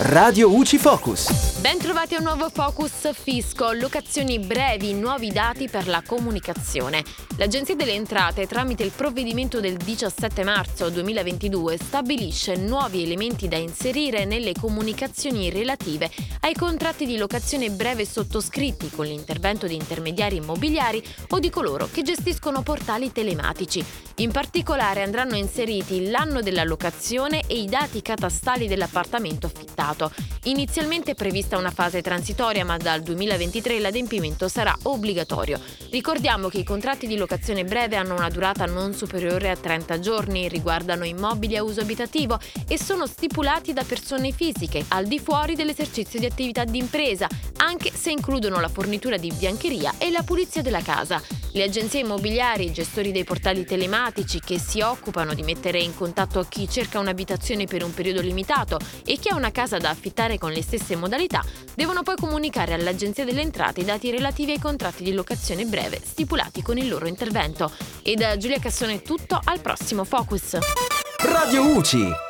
Radio UCI Focus. Ben trovati a un nuovo Focus Fisco, locazioni brevi, nuovi dati per la comunicazione. L'Agenzia delle Entrate, tramite il provvedimento del 17 marzo 2022, stabilisce nuovi elementi da inserire nelle comunicazioni relative ai contratti di locazione breve sottoscritti con l'intervento di intermediari immobiliari o di coloro che gestiscono portali telematici. In particolare andranno inseriti l'anno della locazione e i dati catastali dell'appartamento affittato. Inizialmente è prevista una fase transitoria, ma dal 2023 l'adempimento sarà obbligatorio. Ricordiamo che i contratti di locazione breve hanno una durata non superiore a 30 giorni, riguardano immobili a uso abitativo e sono stipulati da persone fisiche al di fuori dell'esercizio di attività di impresa, anche se includono la fornitura di biancheria e la pulizia della casa. Le agenzie immobiliari, i gestori dei portali telematici che si occupano di mettere in contatto chi cerca un'abitazione per un periodo limitato e chi ha una casa da affittare con le stesse modalità, devono poi comunicare all'Agenzia delle Entrate i dati relativi ai contratti di locazione breve stipulati con il loro intervento. E da Giulia Cassone è tutto, al prossimo Focus. Radio UCI.